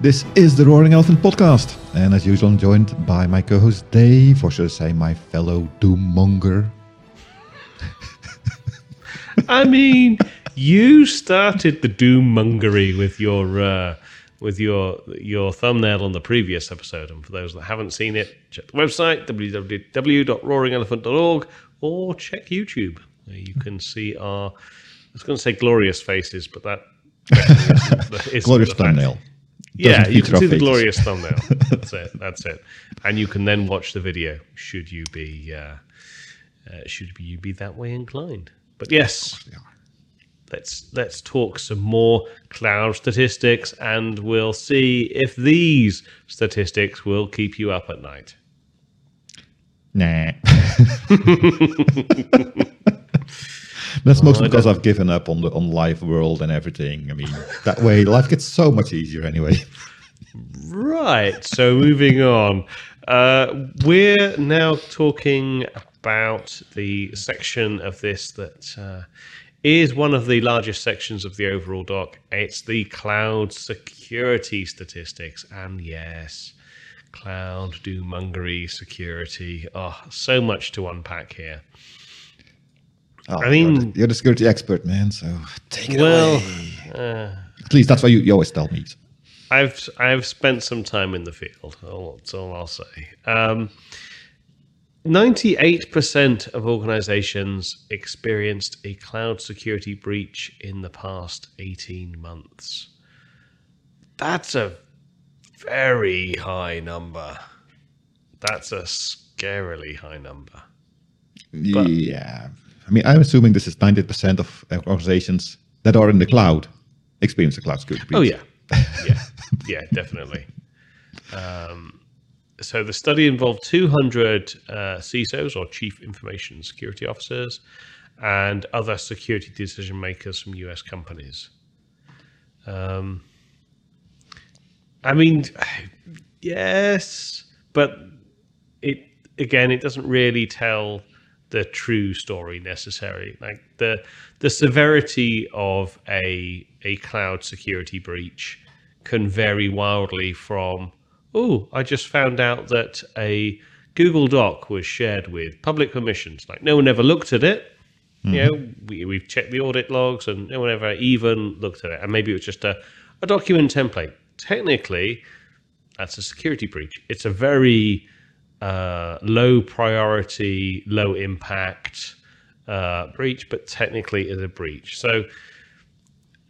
This is the Roaring Elephant podcast, and as usual, I'm joined by my co-host Dave, or should I say, my fellow doommonger. I mean, you started the doommongery with your uh, with your your thumbnail on the previous episode, and for those that haven't seen it, check the website www.roaringelephant.org or check YouTube, where you can see our. I was going to say glorious faces, but that, that isn't Glorious the fact. Yeah, you can see the glorious thumbnail. That's it. That's it. And you can then watch the video. Should you be, uh, uh, should you be that way inclined? But yes, let's let's talk some more cloud statistics, and we'll see if these statistics will keep you up at night. Nah. That's mostly because I've given up on the on live world and everything. I mean, that way life gets so much easier anyway. Right. So moving on, uh, we're now talking about the section of this that uh, is one of the largest sections of the overall doc. It's the cloud security statistics, and yes, cloud doommongery security. Oh, so much to unpack here. Oh, I mean- you're the, you're the security expert, man. So take it Well, away. uh, At least that's what you, you always tell me. I've I've spent some time in the field. all- That's all I'll say. Um, Ninety-eight percent of organizations experienced a cloud security breach in the past eighteen months. That's a very high number. That's a scarily high number. yeah. I mean, I'm assuming this is 90% of organizations that are in the cloud experience a cloud security breach. Oh yeah, yeah, yeah, definitely. Um, so the study involved 200 uh, CISOs or Chief Information Security Officers and other security decision makers from U.S. companies. Um, I mean, yes, but it again, it doesn't really tell the true story necessarily. Like the the severity of a a cloud security breach can vary wildly from oh, I just found out that a Google Doc was shared with public permissions. Like no one ever looked at it. You hmm. know, we, we've checked the audit logs and no one ever even looked at it. And maybe it was just a, a document template. Technically, that's a security breach. It's a very uh, low priority, low impact uh, breach, but technically is a breach. So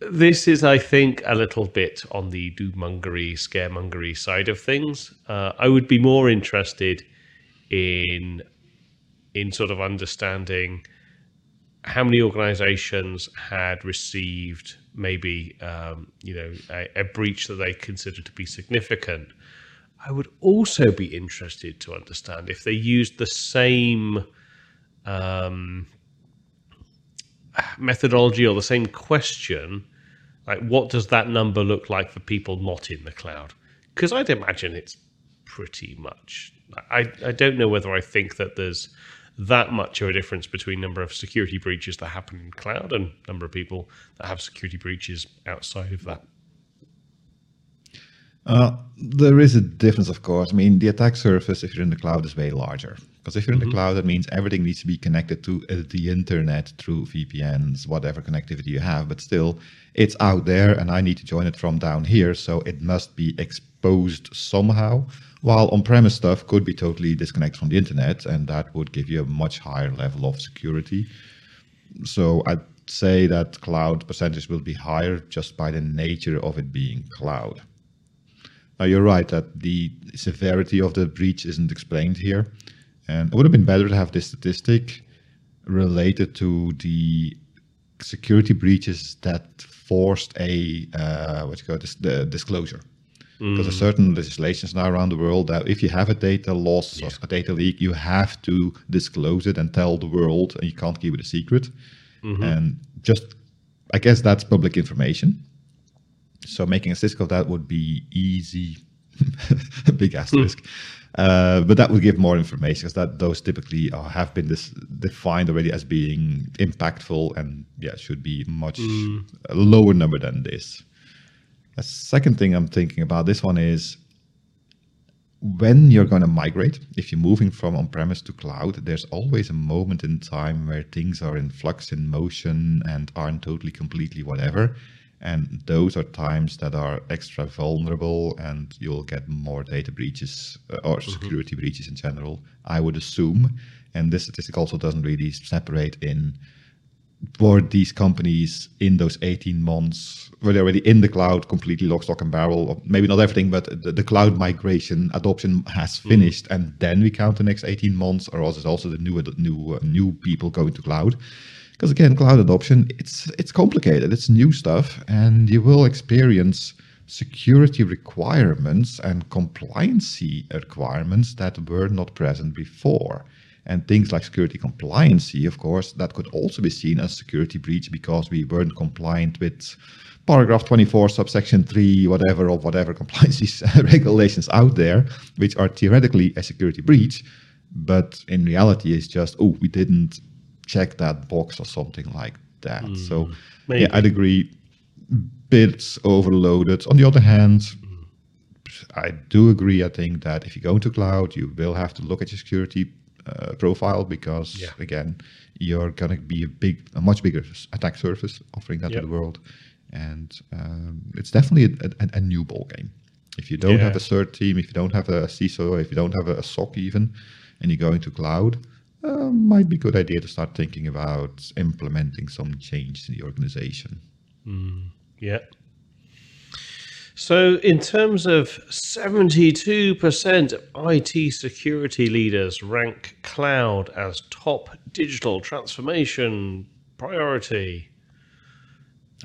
this is, I think, a little bit on the doommongery, scaremongery side of things. Uh, I would be more interested in in sort of understanding how many organizations had received maybe um, you know a, a breach that they considered to be significant I would also be interested to understand if they used the same um, methodology or the same question. Like, what does that number look like for people not in the cloud? Because I'd imagine it's pretty much. I, I don't know whether I think that there's that much of a difference between number of security breaches that happen in cloud and number of people that have security breaches outside of that. Uh, there is a difference, of course. I mean, the attack surface, if you're in the cloud, is way larger. Because if you're in the cloud, that means everything needs to be connected to uh, the internet through VPNs, whatever connectivity you have. But still, it's out there, and I need to join it from down here. So it must be exposed somehow. While on premise stuff could be totally disconnected from the internet, and that would give you a much higher level of security. So I'd say that cloud percentage will be higher just by the nature of it being cloud. Now you're right that the severity of the breach isn't explained here, and it would have been better to have this statistic related to the security breaches that forced a uh, what you call this, the disclosure. Because there's mm. certain legislations now around the world that if you have a data loss or a data leak, you have to disclose it and tell the world, and you can't keep it a secret. Mm-hmm. And just, I guess that's public information. So making a of that would be easy, A big asterisk. Uh, but that would give more information because that those typically uh, have been this defined already as being impactful and yeah should be much a lower number than this. A second thing I'm thinking about this one is when you're going to migrate, if you're moving from on premise to cloud, there's always a moment in time where things are in flux, in motion, and aren't totally, completely whatever. And those are times that are extra vulnerable, and you'll get more data breaches uh, or mm-hmm. security breaches in general, I would assume. And this statistic also doesn't really separate in were these companies in those 18 months were they already in the cloud completely lock stock and barrel Or maybe not everything but the, the cloud migration adoption has mm. finished mm. and then we count the next 18 months or else it's also the new new uh, new people going to cloud because again cloud adoption it's it's complicated. It's new stuff and you will experience security requirements and compliancy requirements that were not present before. And things like security compliancy, of course, that could also be seen as security breach because we weren't compliant with paragraph 24, subsection 3, whatever, of whatever compliance regulations out there, which are theoretically a security breach, but in reality it's just, oh, we didn't check that box or something like that. Mm, so, maybe. yeah, I'd agree. Bits overloaded. On the other hand, I do agree. I think that if you go into cloud, you will have to look at your security uh, profile because yeah. again you're going to be a big a much bigger attack surface offering that yep. to the world and um, it's definitely a, a, a, new ball game if you don't yeah. have a CERT team if you don't have a CISO if you don't have a, a SOC even and you go into cloud uh, might be a good idea to start thinking about implementing some change in the organization mm, yeah so, in terms of 72% of IT security leaders rank cloud as top digital transformation priority.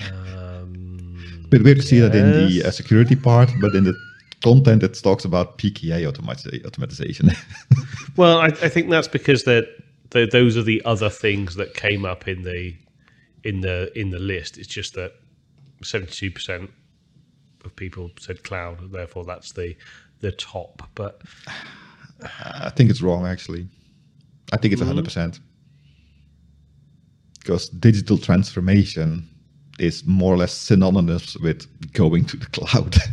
Um, Bit weird to see yes. that in the uh, security part, but in the content that talks about PKI automati- automatization. well, I, I, think that's because that those are the other things that came up in the in the in the list. It's just that 72% of people said cloud, and therefore that's the the top. But I think it's wrong actually. I think it's mm-hmm. 100 percent because digital transformation is more or less synonymous with going to the cloud.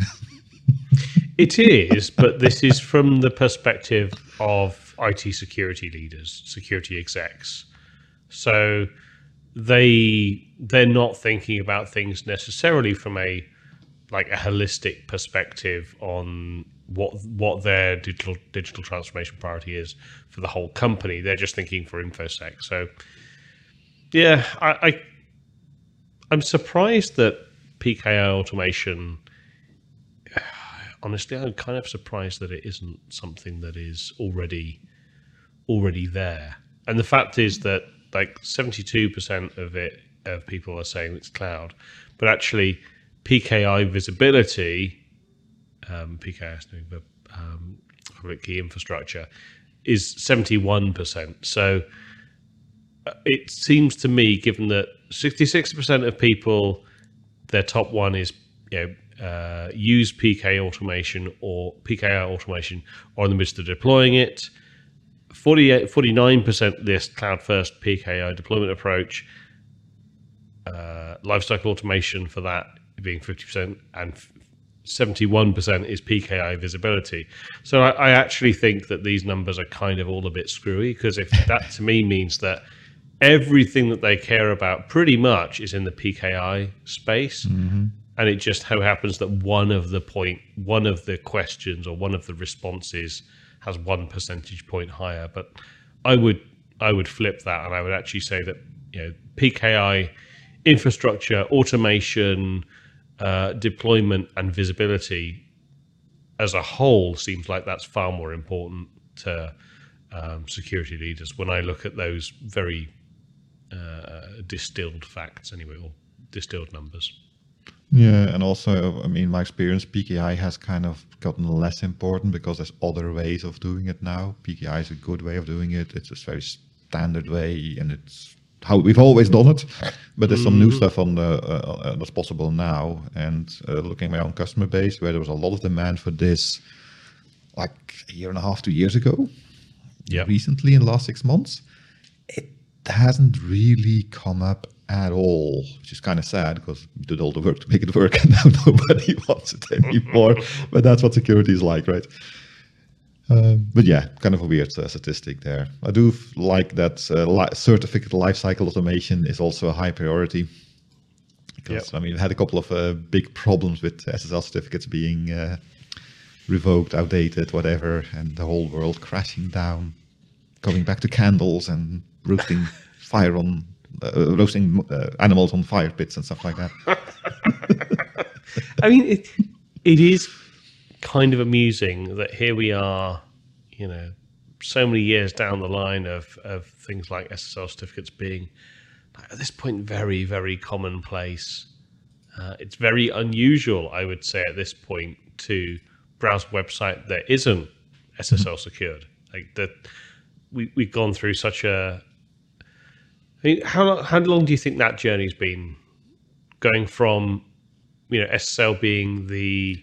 it is, but this is from the perspective of IT security leaders, security execs. So they they're not thinking about things necessarily from a like a holistic perspective on what what their digital digital transformation priority is for the whole company. They're just thinking for infosec. So, yeah, I, I I'm surprised that PKI automation. Honestly, I'm kind of surprised that it isn't something that is already already there. And the fact is that like 72% of it of people are saying it's cloud, but actually PKI visibility, um, PKI standing um, public key infrastructure, is 71%. So uh, it seems to me, given that 66% of people, their top one is you know, uh, use PK automation or PKI automation or in the midst of deploying it. 48, 49% this cloud first PKI deployment approach. Uh, lifecycle automation for that being 50% and 71% is PKI visibility. So I, I, actually think that these numbers are kind of all a bit screwy because if that to me means that everything that they care about pretty much is in the PKI space. Mm-hmm. And it just so happens that one of the point, one of the questions or one of the responses has one percentage point higher. But I would, I would flip that, and I would actually say that you know PKI infrastructure, automation, uh, deployment and visibility as a whole seems like that's far more important to um, security leaders when I look at those very uh, distilled facts, anyway, or distilled numbers. Yeah, and also, I mean, my experience, PKI has kind of gotten less important because there's other ways of doing it now. PKI is a good way of doing it. It's a very standard way, and it's how we've always done it, but there's some new mm-hmm. stuff on the, uh, uh, that's possible now. And uh, looking at my own customer base, where there was a lot of demand for this, like a year and a half, two years ago, yeah, recently in the last six months, it hasn't really come up at all, which is kind of sad because we did all the work to make it work and now nobody wants it anymore. but that's what security is like, right? Um, but yeah, kind of a weird uh, statistic there. I do f- like that uh, li- certificate lifecycle automation is also a high priority. Because Yep. I mean, we've had a couple of uh, big problems with SSL certificates being uh, revoked, outdated, whatever, and the whole world crashing down, going back to candles and roasting fire on, uh, roasting uh, animals on fire pits and stuff like that. I mean, it, it is kind of amusing that here we are, you know, so many years down the line of, of things like SSL certificates being at this point very, very commonplace. Uh, it's very unusual, I would say, at this point to browse a website that isn't SSL secured. Like that, we we've gone through such a. I mean, how long, how long do you think that journey's been? Going from, you know, SSL being the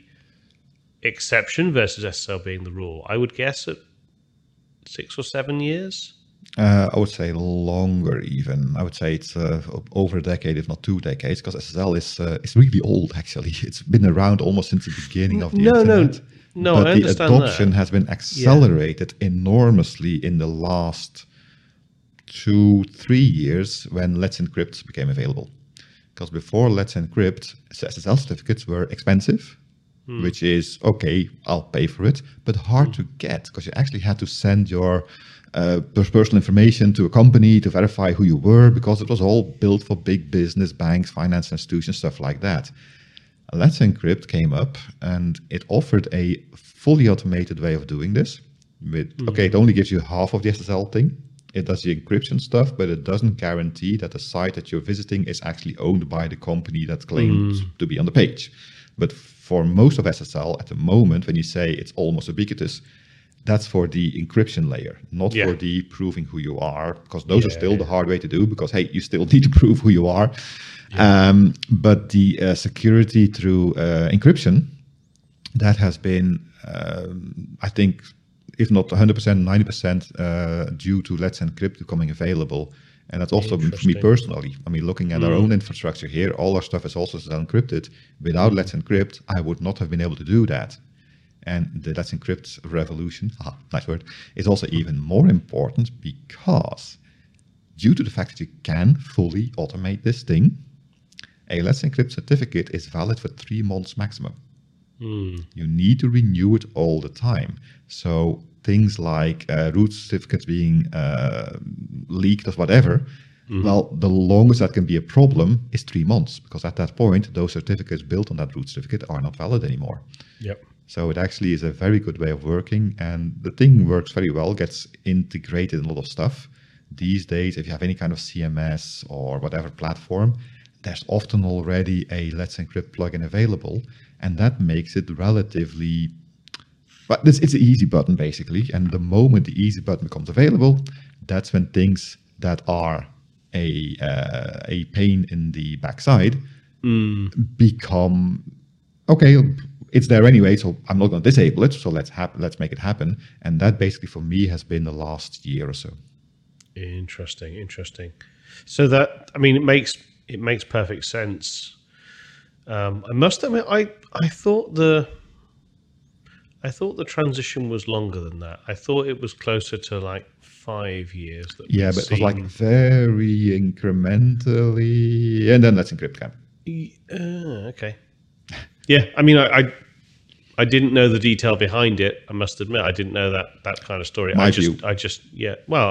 exception versus SSL being the rule. I would guess at six or seven years. Uh, I would say longer, even. I would say it's uh, over a decade, if not two decades, because SSL is uh, is really old. Actually, it's been around almost since the beginning of the No, no, internet. no, but I the understand adoption that. has been accelerated enormously in the last two, three years when Let's Encrypt became available. Because before Let's Encrypt, SSL certificates were expensive, hmm. which is okay, I'll pay for it, but hard to hmm. get because you actually had to send your uh, personal information to a company to verify who you were because it was all built for big business, banks, finance institutions, stuff like that. Let's Encrypt came up and it offered a fully automated way of doing this. With hmm. okay, it only gives you half of the SSL thing. It does the encryption stuff, but it doesn't guarantee that the site that you're visiting is actually owned by the company that claims to be on the page. But for most of SSL at the moment, when you say it's almost ubiquitous, that's for the encryption layer, not Yeah. for the proving who you are, because those are still yeah. the hard way to do. Because hey, you still need to prove who you are. Um, but the uh, security through uh, encryption, that has been, um, I think, if not 100%, 90% uh, due to Let's Encrypt becoming available. And that's also for me personally. I mean, looking at our own infrastructure here, all our stuff is also encrypted. Without Let's Encrypt, I would not have been able to do that. And the Let's Encrypt revolution, ah, nice word, is also even more important because due to the fact that you can fully automate this thing, a Let's Encrypt certificate is valid for three months maximum. You need to renew it all the time. So things like uh, root certificates being uh, leaked or whatever, well, the longest that can be a problem is three months because at that point, those certificates built on that root certificate are not valid anymore. Yep. So it actually is a very good way of working, and the thing works very well. Gets integrated in a lot of stuff. These days, if you have any kind of CMS or whatever platform, there's often already a Let's Encrypt plugin available, and that makes it relatively. But this it's an easy button basically, and the moment the easy button becomes available, that's when things that are a uh, a pain in the backside become okay it's there anyway so i'm not going to disable it so let's hap- let's make it happen and that basically for me has been the last year or so Interesting, interesting. So that I mean, it makes it makes perfect sense. Um, I must admit, I I thought the I thought the transition was longer than that. I thought it was closer to like five years. That yeah but it was like very incrementally and then let's encrypt camp uh, okay. Yeah, I mean, I, I I didn't know the detail behind it. I must admit, I didn't know that that kind of story. I My just, view. I just, yeah. Well,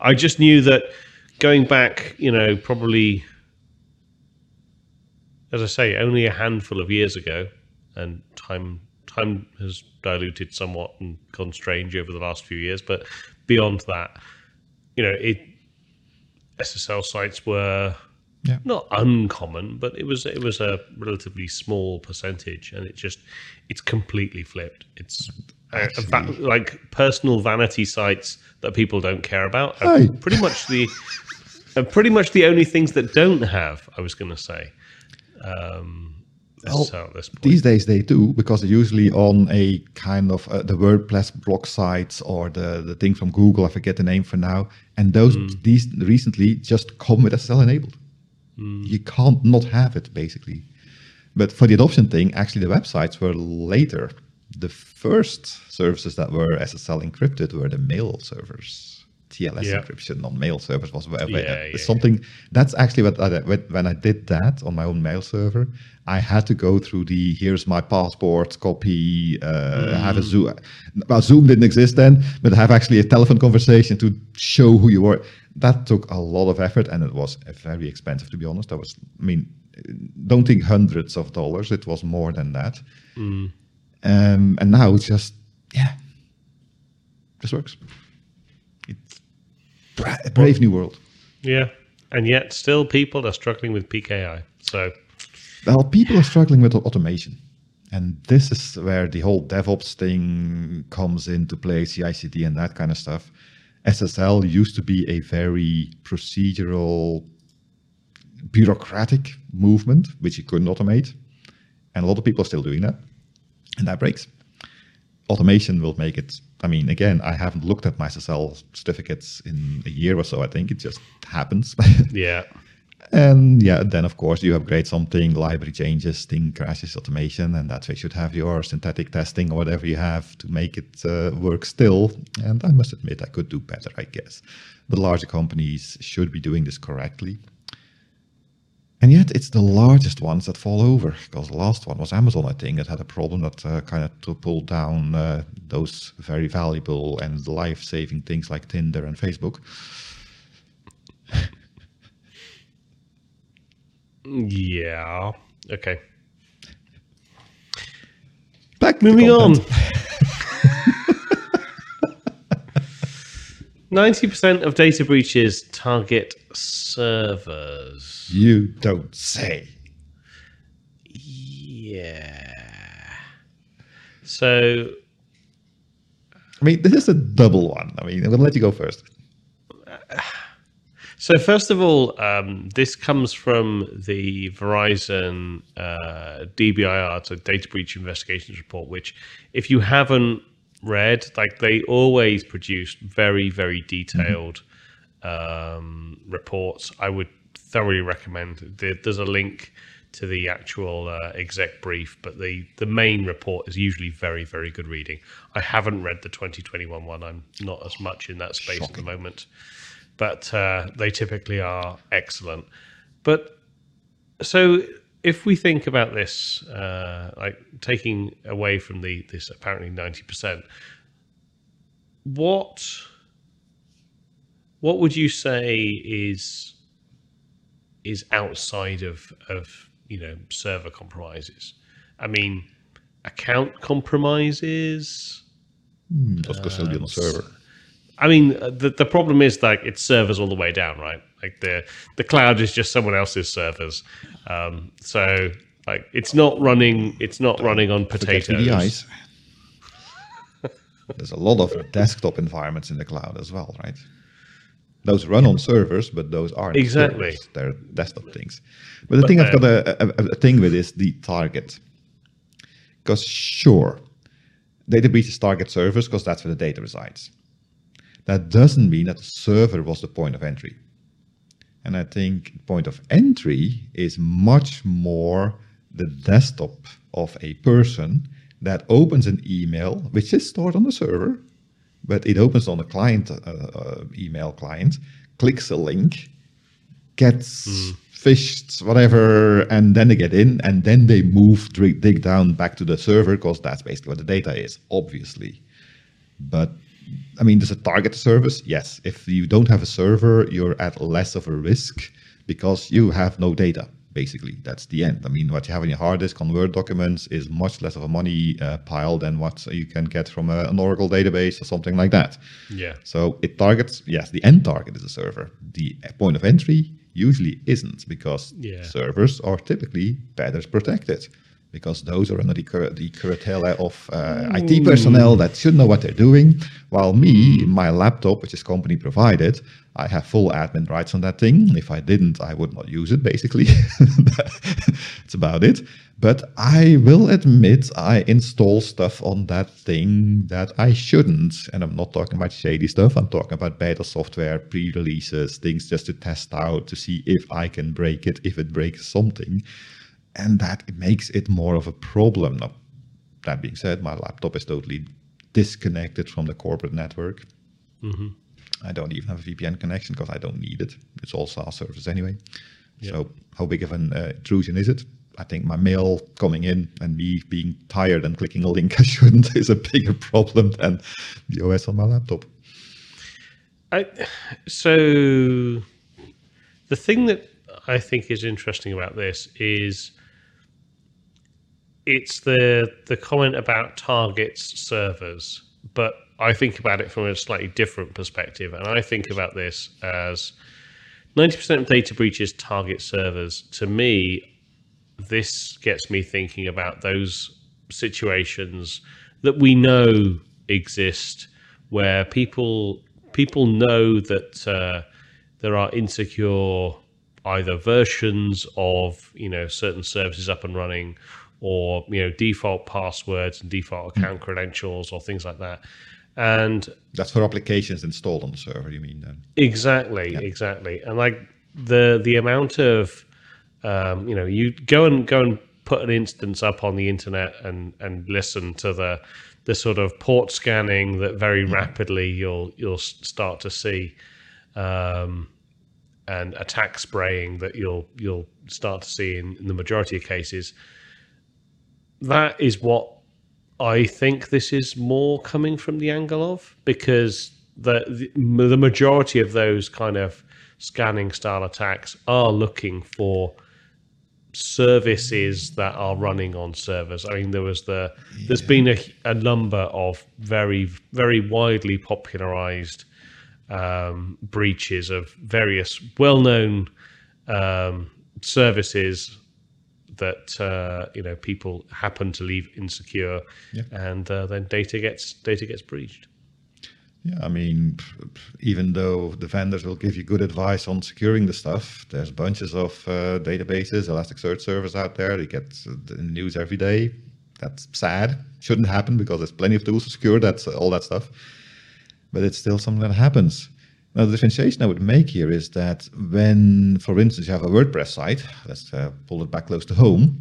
I, I just knew that going back, you know, probably, as I say, only a handful of years ago, and time time has diluted somewhat and gone strange over the last few years. But beyond that, you know, it SSL sites were Yeah. not uncommon, but it was it was a relatively small percentage, and it just it's completely flipped. It's va- like personal vanity sites that people don't care about. Are Hey. pretty much the are pretty much the only things that don't have. I was going to say. Um, Well, SSL this point. These days they do because they're usually on a kind of uh, the WordPress blog sites or the the thing from Google. I forget the name for now. And those Hmm. these recently just come with SSL enabled. You can't not have it, basically. But for the adoption thing, actually, the websites were later. The first services that were SSL encrypted were the mail servers. TLS Yeah. encryption on mail servers was Yeah, yeah, something. That's actually what I, when when I did that on my own mail server. I had to go through the here's my passport copy. Uh, Have a Zoom. Well, Zoom didn't exist then, but have actually a telephone conversation to show who you were. That took a lot of effort, and it was very expensive. To be honest, I was. I mean, don't think hundreds of dollars. It was more than that. Um, and now it's just yeah, just works. Bra- brave new world. Yeah. And yet still people are struggling with PKI. So Well, people are struggling with automation. And this is where the whole DevOps thing comes into play, CI/CD and that kind of stuff. SSL used to be a very procedural, bureaucratic movement, which you couldn't automate. And a lot of people are still doing that. And that breaks. Automation will make it. I mean, again, I haven't looked at my SSL certificates in a year or so. I think it just happens. yeah. And yeah, then of course you upgrade something, library changes, thing crashes, automation, and that's where you should have your synthetic testing or whatever you have to make it uh, work still. And I must admit, I could do better, I guess. The larger companies should be doing this correctly. And yet it's the largest ones that fall over, because the last one was Amazon, I think, that had a problem that uh, kind of to pull down uh, those very valuable and life-saving things like Tinder and Facebook. Yeah. Okay. Back Moving on. content. Ninety percent of data breaches target servers. You don't say. Yeah. So I mean, this is a double one. I mean, I'm gonna let you go first. So first of all, um, this comes from the Verizon uh, DBIR, so Data Breach Investigations Report, which, if you haven't read, like they always produce very, very detailed um, reports. I would thoroughly recommend. There, there's a link to the actual uh, exec brief, but the the main report is usually very, very good reading. I haven't read the 2021 one. I'm not as much in that space at the moment but uh, they typically are excellent. But so if we think about this, uh, like taking away from the this apparently ninety percent, what what would you say is is outside of of you know server compromises? I mean, account compromises. That's custodial server. I mean, uh, the the problem is like it's servers all the way down, right? Like the the cloud is just someone else's servers, um, so like it's not running. It's not running on potatoes. There's a lot of desktop environments in the cloud as well, right? Those run on servers, but those aren't Exactly. servers. They're desktop things. But the thing I've got a, a, a thing with is the target. Because sure, data breaches target servers because that's where the data resides. That doesn't mean that the server was the point of entry. And I think point of entry is much more the desktop of a person that opens an email, which is stored on the server, but it opens on a client uh, uh, email client, clicks a link, gets phished, whatever, and then they get in, and then they move, dig, dig down back to the server because that's basically what the data is, obviously. But I mean, does it target service? Yes. If you don't have a server, you're at less of a risk because you have no data. Basically, that's the end. I mean, what you have in your hard disk on Word documents is much less of a money uh, pile than what you can get from a, an Oracle database or something like that. Yeah. So it targets, yes, the end target is a server. The point of entry usually isn't because Yeah. servers are typically better protected. Because those are under the, cur- the curatela of uh, IT personnel that should know what they're doing. While me, my laptop, which is company provided, I have full admin rights on that thing. If I didn't, I would not use it, basically. That's about it. But I will admit I install stuff on that thing that I shouldn't. And I'm not talking about shady stuff. I'm talking about beta software, pre releases, things just to test out to see if I can break it, if it breaks something. And that makes it more of a problem. Now, that being said, my laptop is totally disconnected from the corporate network. Mm-hmm. I don't even have a VPN connection because I don't need it. It's all SaaS service anyway. Yep. So, how big of an uh, intrusion is it? I think my mail coming in and me being tired and clicking a link I shouldn't is a bigger problem than the OS on my laptop. I, so the thing that I think is interesting about this is it's the the comment about targets servers, but I think about it from a slightly different perspective, and I think about this as ninety percent of data breaches target servers. To me, this gets me thinking about those situations that we know exist where people people know that uh, there are insecure either versions of you know certain services up and running or you know default passwords and default hmm. account mm. credentials or things like that and that's for applications installed on the server you mean then exactly yeah. exactly and like the the amount of um, you know, you go and go and put an instance up on the internet and and listen to the the sort of port scanning that very rapidly you'll you'll start to see, um, and attack spraying that you'll you'll start to see in, in the majority of cases. That is what I think this is more coming from the angle of because the, the the majority of those kind of scanning style attacks are looking for services that are running on servers. I mean, there was the yeah. there's been a, a, number of very very widely popularized um, breaches of various well-known um, services that uh, you know people happen to leave insecure, yeah. and uh, then data gets data gets breached. Yeah, I mean, even though the vendors will give you good advice on securing the stuff, there's bunches of uh, databases, Elasticsearch servers out there. They get the news every day. That's sad. Shouldn't happen because there's plenty of tools to secure that all that stuff. But it's still something that happens. Now, the differentiation I would make here is that when, for instance, you have a WordPress site, let's uh, pull it back close to home,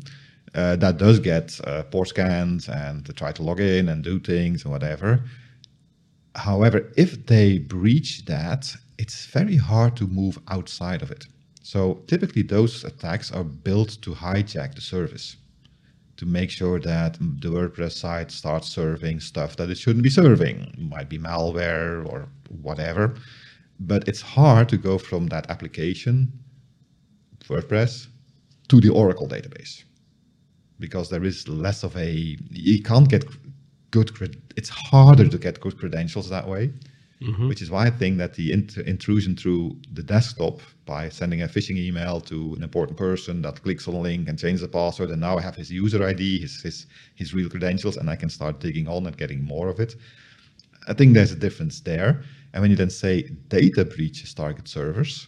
uh, that does get uh, port scans and try to log in and do things and whatever However, if they breach that, it's very hard to move outside of it. So typically, those attacks are built to hijack the service, to make sure that the WordPress site starts serving stuff that it shouldn't be serving. It might be malware or whatever. But it's hard to go from that application, WordPress, to the Oracle database because there is less of a you can't get good. It's harder to get good credentials that way, mm-hmm. which is why I think that the int- intrusion through the desktop by sending a phishing email to an important person that clicks on a link and changes the password, and now I have his user ID, his his his real credentials, and I can start digging on and getting more of it. I think there's a difference there. And when you then say data breaches target servers,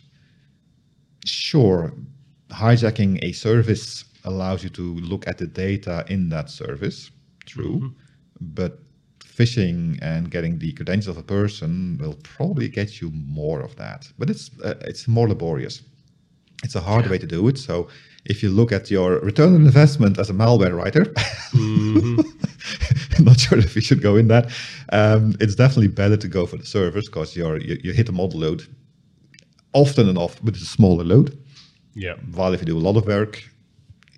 sure, hijacking a service allows you to look at the data in that service. True. Mm-hmm but phishing and getting the credentials of a person will probably get you more of that. But it's uh, it's more laborious. It's a hard yeah. way to do it. So if you look at your return on investment as a malware writer, mm-hmm. I'm not sure if we should go in that. Um, it's definitely better to go for the servers because you you hit a model load often enough, it's a smaller load. Yeah. While if you do a lot of work,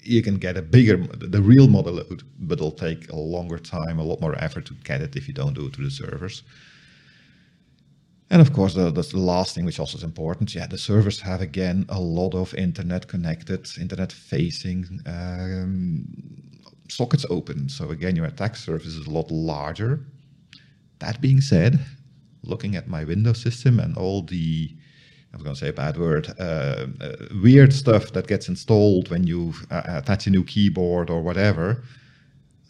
you can get a bigger, the real model load, but it'll take a longer time, a lot more effort to get it if you don't do it through the servers. And of course, the, the last thing, which also is important, yeah, the servers have again a lot of internet connected, internet facing um, sockets open. So again, your attack surface is a lot larger. That being said, looking at my Windows system and all the I was going to say a bad word, uh, uh, weird stuff that gets installed when you uh, attach a new keyboard or whatever.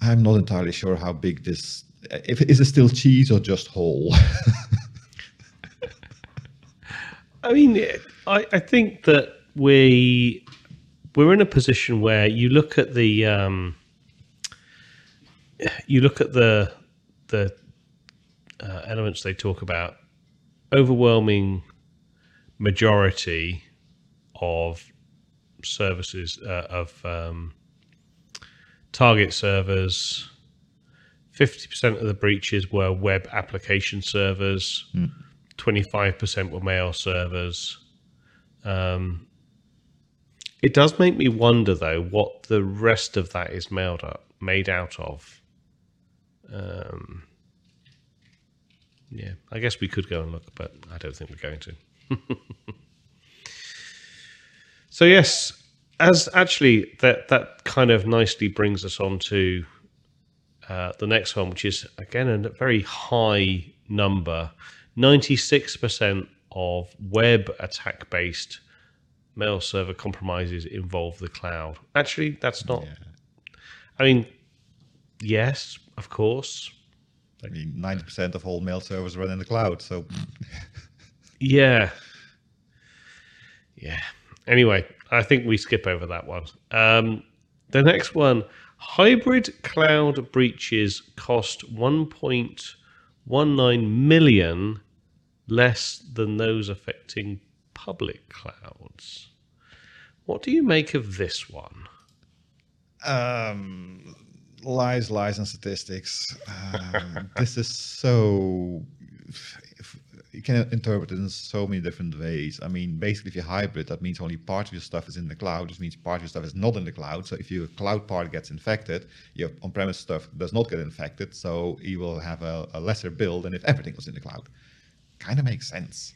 I'm not entirely sure how big this. If is it still cheese or just whole? I mean, I, I think that we we're in a position where you look at the um, you look at the the uh, elements they talk about. Overwhelming majority of services uh, of um, target servers. Fifty percent of the breaches were web application servers. Mm. 25% were mail servers. Um, it does make me wonder, though, what the rest of that is mailed up, made out of. Um, yeah, I guess we could go and look, but I don't think we're going to. so yes, as actually that that kind of nicely brings us on to uh, the next one, which is again a very high number. Ninety-six percent of web attack-based mail server compromises involve the cloud. Actually, that's not. I mean, yes, of course. I mean, 90% of all mail servers run in the cloud. So, Yeah. Yeah. Anyway, I think we skip over that one. Um, the next one hybrid cloud breaches cost 1.19 million less than those affecting public clouds. What do you make of this one? um, lies, lies, and statistics. Um, this is so. You can interpret it in so many different ways. I mean, basically, if you're hybrid, that means only part of your stuff is in the cloud, which means part of your stuff is not in the cloud. So if your cloud part gets infected, your on-premise stuff does not get infected. So you will have a, a lesser bill than if everything was in the cloud. Kind of makes sense.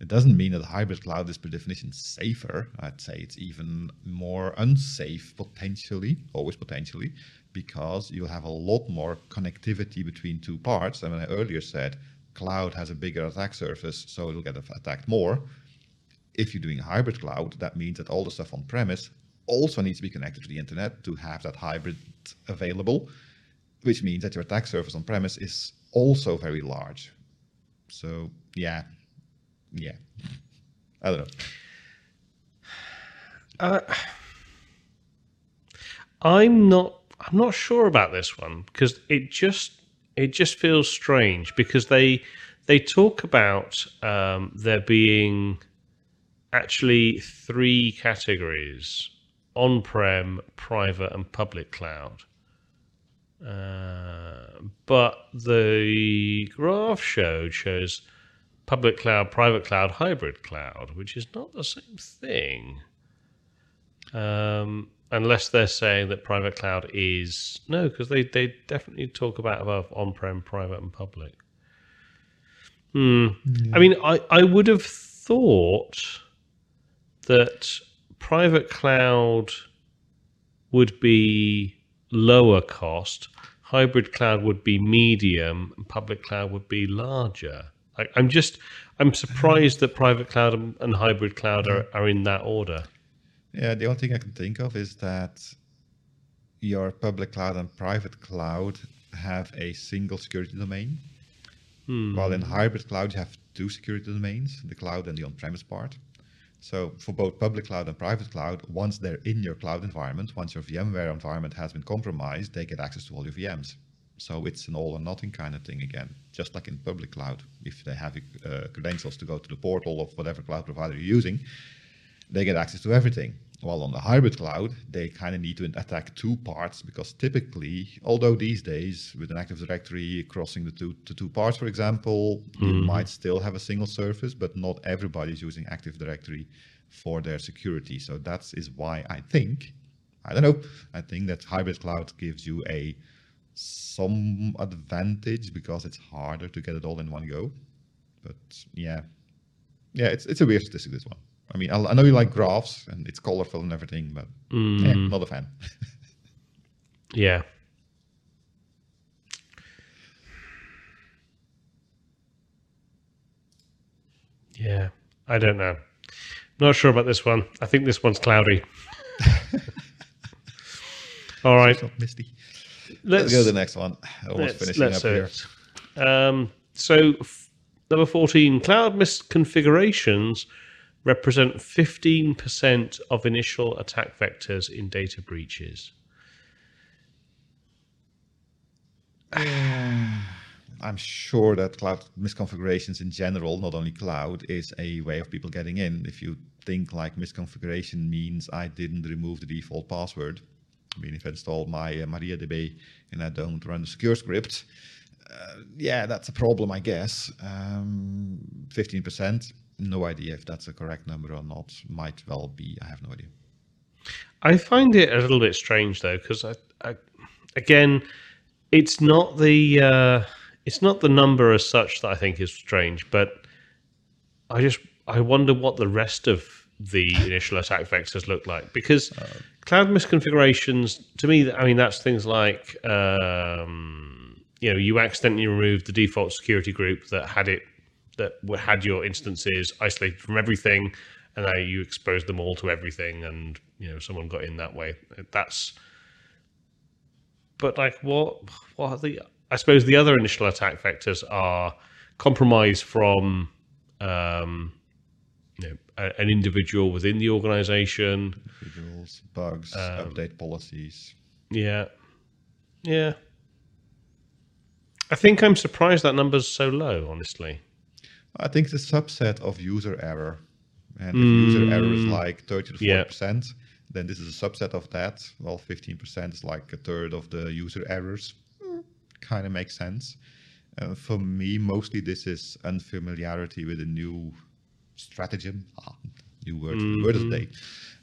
It doesn't mean that hybrid cloud is per definition safer. I'd say it's even more unsafe potentially, always potentially, because you'll have a lot more connectivity between two parts. And when I earlier said cloud has a bigger attack surface, so it'll get attacked more. If you're doing hybrid cloud, that means that all the stuff on premise also needs to be connected to the internet to have that hybrid available, which means that your attack surface on premise is also very large. So yeah, yeah. I don't know. Uh, I'm not. I'm not sure about this one because it just it just feels strange because they they talk about um, there being actually three categories: on-prem, private, and public cloud. Uh, but the graph showed shows public cloud, private cloud, hybrid cloud, which is not the same thing. Um, unless they're saying that private cloud is no, because they, they definitely talk about above on-prem, private, and public. Hmm. I mean, I, I would have thought that private cloud would be lower cost, hybrid cloud would be medium, and public cloud would be larger. I, I'm just I'm surprised that private cloud and, and hybrid cloud are, are in that order. Yeah, the only thing I can think of is that your public cloud and private cloud have a single security domain. While in hybrid cloud, you have two security domains, the cloud and the on-premise part. So for both public cloud and private cloud, once they're in your cloud environment, once your VMware environment has been compromised, they get access to all your VMs. So it's an all or nothing kind of thing again, just like in public cloud. If they have uh, credentials to go to the portal of whatever cloud provider you're using, they get access to everything. While on the hybrid cloud, they kind of need to attack two parts because typically, although these days with an Active Directory crossing the two to two parts, for example, you mm-hmm. might still have a single surface, but not everybody's using Active Directory for their security. So that is why I think, I don't know, I think that hybrid cloud gives you a some advantage because it's harder to get it all in one go. But yeah, yeah, it's it's a weird statistic this one. I mean, I, know you like graphs and it's colorful and everything, but yeah, not a fan. Yeah. Yeah. I don't know. Not sure about this one. I think this one's cloudy. All right. Misty. Let's, Let's go to the next one. Almost finishing up here. Um, so, f- number 14 cloud misconfigurations represent 15% of initial attack vectors in data breaches. I'm sure that cloud misconfigurations in general, not only cloud, is a way of people getting in. If you think like misconfiguration means I didn't remove the default password, I mean, if I install my uh, MariaDB and I don't run the secure script, uh, yeah, that's a problem, I guess. Um, 15%, no idea if that's a correct number or not. Might well be, I have no idea. I find it a little bit strange though, because I, I, again, it's not the uh, it's not the number as such that I think is strange, but I just I wonder what the rest of the initial attack vectors look like because cloud misconfigurations to me, I mean that's things like um, you know you accidentally removed the default security group that had it that had your instances isolated from everything and now you exposed them all to everything and you know someone got in that way. That's but like what what are the i suppose the other initial attack vectors are compromise from um you know a, an individual within the organization. Individuals, bugs, Um, update policies. yeah. Yeah. I think i'm surprised that number's so low honestly I think a subset of user error. And if user error is like 30 to 40%, Yeah. then this is a subset of that. Well, 15% is like a third of the user errors. kind of makes sense. Uh, for me, mostly this is unfamiliarity with a new stratagem. Ah, new word, word of the day.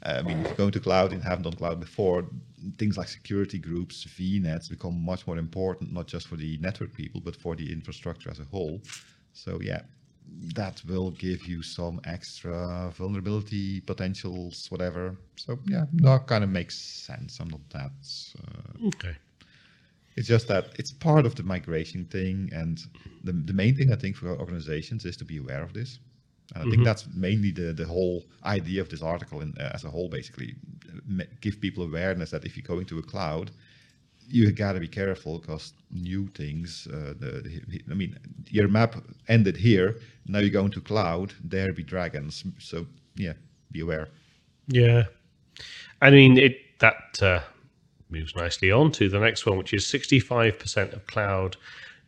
Uh, I mean, if you're going to cloud and haven't done cloud before, things like security groups, VNets become much more important, not just for the network people, but for the infrastructure as a whole. So yeah, that will give you some extra vulnerability potentials, whatever. So yeah, that kind of makes sense. I'm not that. Uh, okay it's just that it's part of the migration thing, and the the main thing I think for organizations is to be aware of this. And I think that's mainly the the whole idea of this article in, uh, as a whole. Basically, give people awareness that if you're going to a cloud, you got to be careful because new things. Uh, the, I mean, your map ended here. Now you go into cloud. There be dragons. So yeah, be aware. Yeah, I mean it. That uh, moves nicely on to the next one, which is sixty-five percent of cloud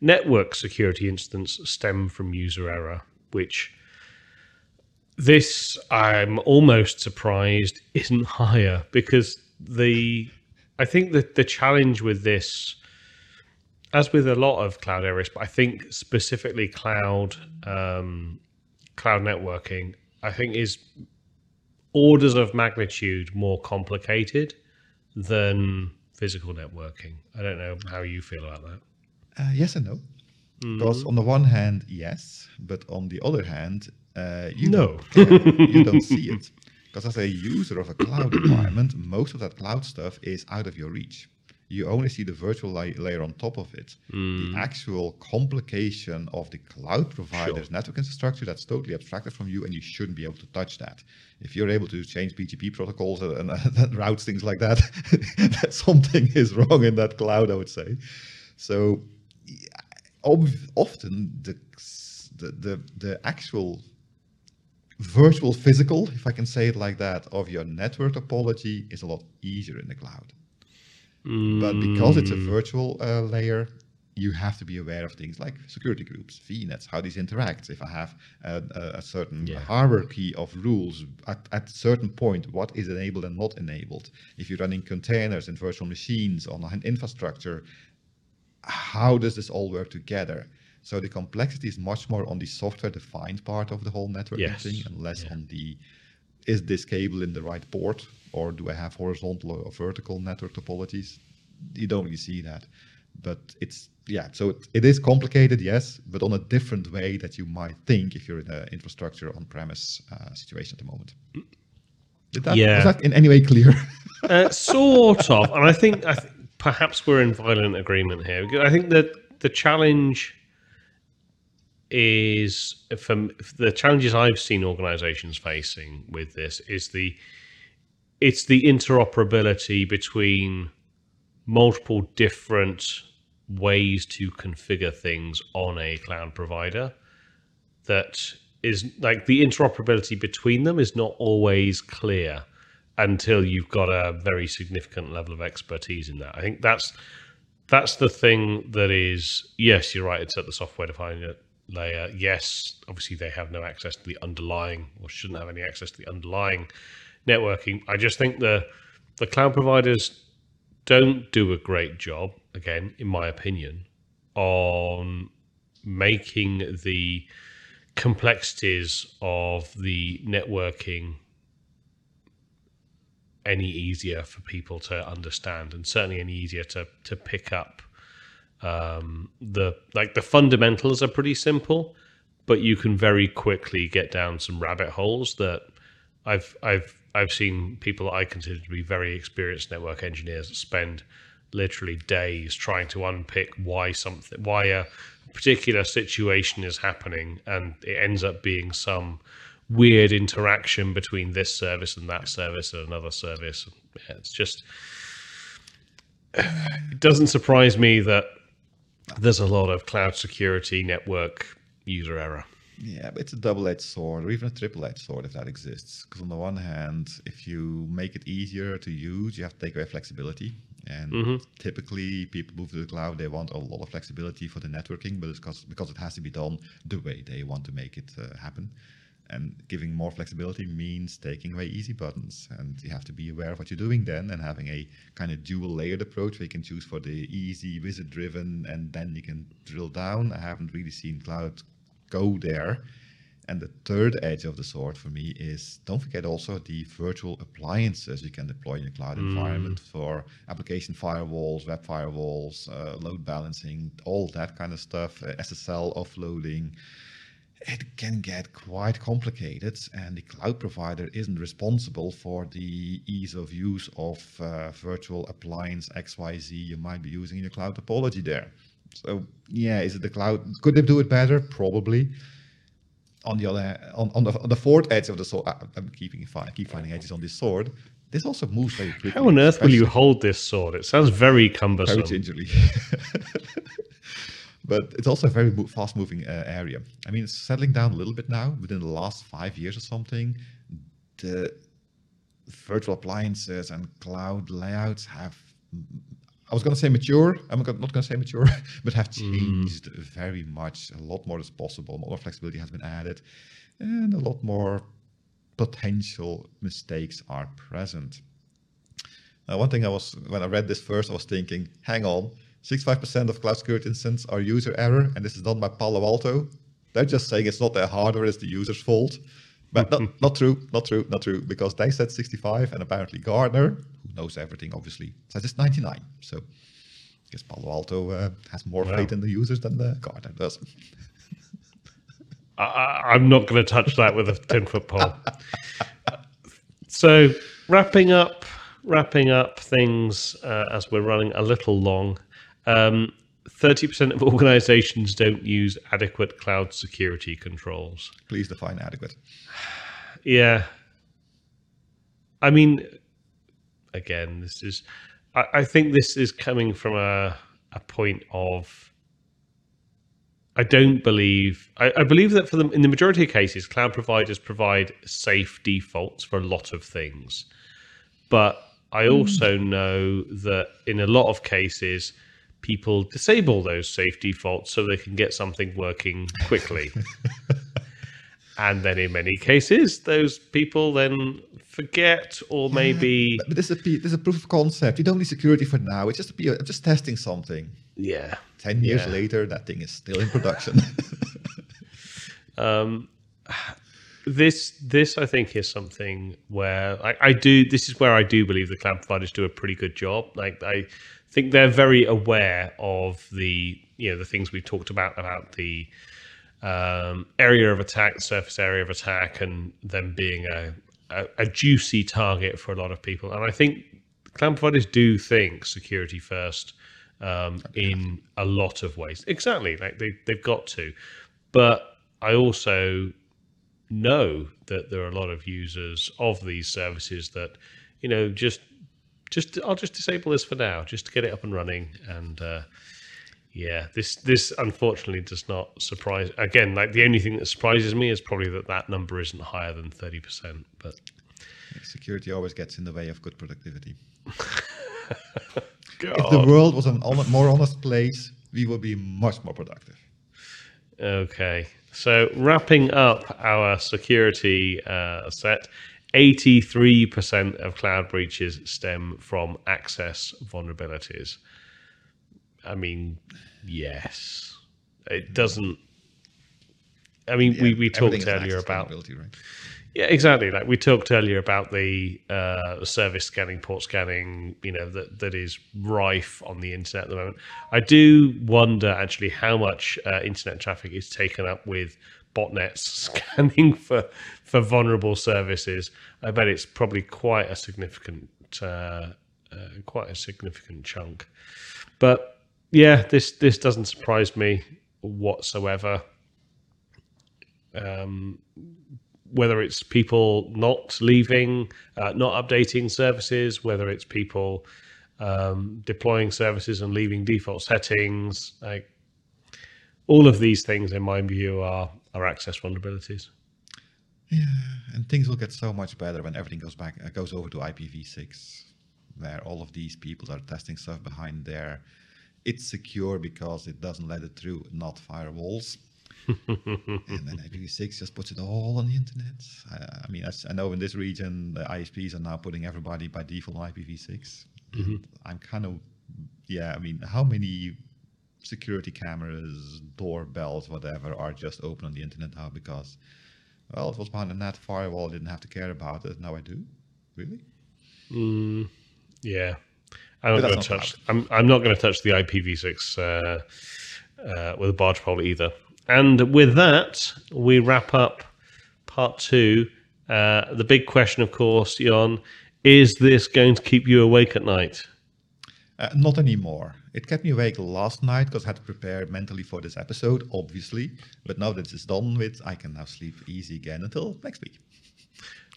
network security incidents stem from user error. Which this I'm almost surprised isn't higher because the I think that the challenge with this, as with a lot of cloud areas, but I think specifically cloud um, cloud networking, I think is orders of magnitude more complicated than physical networking. I don't know how you feel about that. Uh, yes and no. Because on the one hand, yes, but on the other hand, uh, you No. don't, you don't see it. Because as a user of a cloud environment, most of that cloud stuff is out of your reach. You only see the virtual la- layer on top of it. The mm. actual complication of the cloud provider's network infrastructure, that's totally abstracted from you, and you shouldn't be able to touch that. If you're able to change BGP protocols and, and, and routes things like that, that something is wrong in that cloud, I would say. So often the, the the the actual virtual physical, if I can say it like that, of your network topology is a lot easier in the cloud. But because it's a virtual uh, layer, you have to be aware of things like security groups, VNets, how these interact. If I have a, a, certain Yeah. hierarchy of rules at, at a certain point, what is enabled and not enabled. If you're running containers and virtual machines on an infrastructure, how does this all work together? So the complexity is much more on the software defined part of the whole networking Yes. thing and less Yeah. on the is this cable in the right port or do I have horizontal or vertical network topologies? You don't really see that. But it's yeah, so it, it is complicated, yes, but on a different way that you might think if you're in an infrastructure on-premise uh, situation at the moment. Did that, Yeah. Was that in any way clear? Uh, sort of, and I think I th- perhaps we're in violent agreement here. I think that the challenge is from the challenges I've seen organizations facing with this is the it's the interoperability between multiple different ways to configure things on a cloud provider that is like the interoperability between them is not always clear until you've got a very significant level of expertise in that. I think that's that's the thing that is yes, you're right. It's at the software defined layer. Yes, obviously they have no access to the underlying or shouldn't have any access to the underlying networking. I just think the the cloud providers don't do a great job, again, in my opinion, on making the complexities of the networking any easier for people to understand and certainly any easier to to pick up um, the like the fundamentals are pretty simple but you can very quickly get down some rabbit holes that I've I've I've seen people that I consider to be very experienced network engineers spend literally days trying to unpick why something why a particular situation is happening and it ends up being some weird interaction between this service and that service and another service. it's just it doesn't surprise me that there's a lot of cloud security network user error. Yeah, but it's a double-edged sword, or even a triple-edged sword if that exists. Because on the one hand, if you make it easier to use, you have to take away flexibility. And mm-hmm. typically, people move to the cloud. They want a lot of flexibility for the networking, but it's because because it has to be done the way they want to make it uh, happen. And giving more flexibility means taking away easy buttons. And you have to be aware of what you're doing then and having a kind of dual layered approach where you can choose for the easy, wizard driven, and then you can drill down. I haven't really seen cloud go there. And the third edge of the sword for me is don't forget also the virtual appliances you can deploy in a cloud mm. environment for application firewalls, web firewalls, uh, load balancing, all that kind of stuff, uh, SSL offloading it can get quite complicated and the cloud provider isn't responsible for the ease of use of uh, virtual appliance XYZ you might be using in your cloud topology there. So yeah, is it the cloud? Could they do it better? Probably. On the other, on, on the on the fourth edge of the sword, I'm keeping fine, keep finding edges on this sword. This also moves very quickly. How on earth will you hold this sword? It sounds very cumbersome. Very gingerly. but it's also a very fast moving uh, area. I mean, it's settling down a little bit now within the last five years or something. The virtual appliances and cloud layouts have, I was going to say mature, I'm not going to say mature, but have mm. changed mm. very much. A lot more is possible, more flexibility has been added, and a lot more potential mistakes are present. Now, one thing I was, when I read this first, I was thinking, hang on, 65% of cloud security incidents are user error, and this is done by Palo Alto. They're just saying it's not their hardware, it's the user's fault. But not, not true, not true, not true, because they said 65, and apparently Gartner, who knows everything obviously, says it's 99. So I guess Palo Alto uh, has more faith in the users than the Gartner does. I, am not going to touch that with a 10 foot pole. so wrapping up, wrapping up things uh, as we're running a little long. Um, 30% of organizations don't use adequate cloud security controls. Please define adequate. Yeah. I mean, again, this is, I, I think this is coming from a, a point of, I don't believe, I, I believe that for them, in the majority of cases, cloud providers provide safe defaults for a lot of things. But I hmm. also know that in a lot of cases, people disable those safe defaults so they can get something working quickly. and then in many cases, those people then forget or maybe. But this is, a, this is a proof of concept. You don't need security for now. It's just a, just testing something. Yeah. 10 years yeah. later, that thing is still in production. um, this this I think is something where I, I, do this is where I do believe the cloud providers do a pretty good job. Like I think they're very aware of the you know the things we've talked about about the um, area of attack, surface area of attack, and them being a, a, a juicy target for a lot of people. And I think cloud providers do think security first um, in a lot of ways. Exactly, like they they've got to. but I also know that there are a lot of users of these services that, you know, just just I'll just disable this for now, just to get it up and running. And uh, yeah, this this unfortunately does not surprise. Again, like the only thing that surprises me is probably that that number isn't higher than thirty percent. But security always gets in the way of good productivity. If the world was a more honest place, we would be much more productive. Okay, so wrapping up our security uh, set, 83% of cloud breaches stem from access vulnerabilities. I mean, yes. It doesn't. I mean, Yeah, we, we talked earlier about. right? Yeah, exactly. Like we talked earlier about the uh, service scanning, port scanning, you know, that, that is rife on the internet at the moment. I do wonder actually how much uh, internet traffic is taken up with botnets scanning for for vulnerable services. I bet it's probably quite a significant uh, uh, quite a significant chunk. But yeah, this this doesn't surprise me whatsoever. Um, whether it's people not leaving, uh, not updating services, whether it's people um, deploying services and leaving default settings, like all of these things, in my view, are are access vulnerabilities. Yeah, and things will get so much better when everything goes back uh, goes over to IPv6, where all of these people are testing stuff behind there. It's secure because it doesn't let it through, not firewalls. and then IPv6 just puts it all on the internet. I, I mean, I know in this region the ISPs are now putting everybody by default on IPv6. And I'm kind of, yeah. I mean, how many security cameras, doorbells, whatever, are just open on the internet now because, well, it was behind a NAT firewall. I didn't have to care about it. Now I do. Really? Mm, yeah, I'm not going to touch. I'm I'm not going to touch the IPv6 uh, uh, with a barge pole either. And with that, we wrap up part two. Uh, the big question, of course, Jan, is this going to keep you awake at night? Uh, not anymore. It kept me awake last night because I had to prepare mentally for this episode, obviously. But now that it's done with, I can now sleep easy again until next week.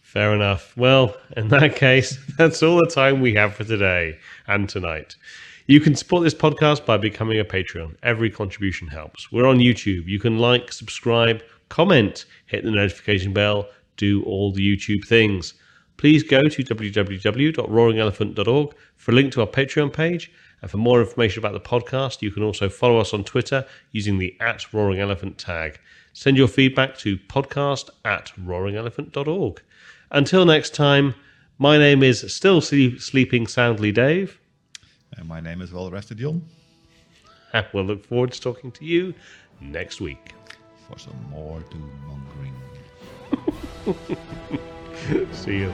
Fair enough. Well, in that case, that's all the time we have for today and tonight. You can support this podcast by becoming a Patreon. Every contribution helps. We're on YouTube. You can like, subscribe, comment, hit the notification bell, do all the YouTube things. Please go to www.roaringelephant.org for a link to our Patreon page. And for more information about the podcast, you can also follow us on Twitter using the at Roaring Elephant tag. Send your feedback to podcast at roaringelephant.org. Until next time, my name is still sleep, sleeping soundly Dave, And my name is Well Rested and we'll look forward to talking to you next week. for some more doom mongering. See you.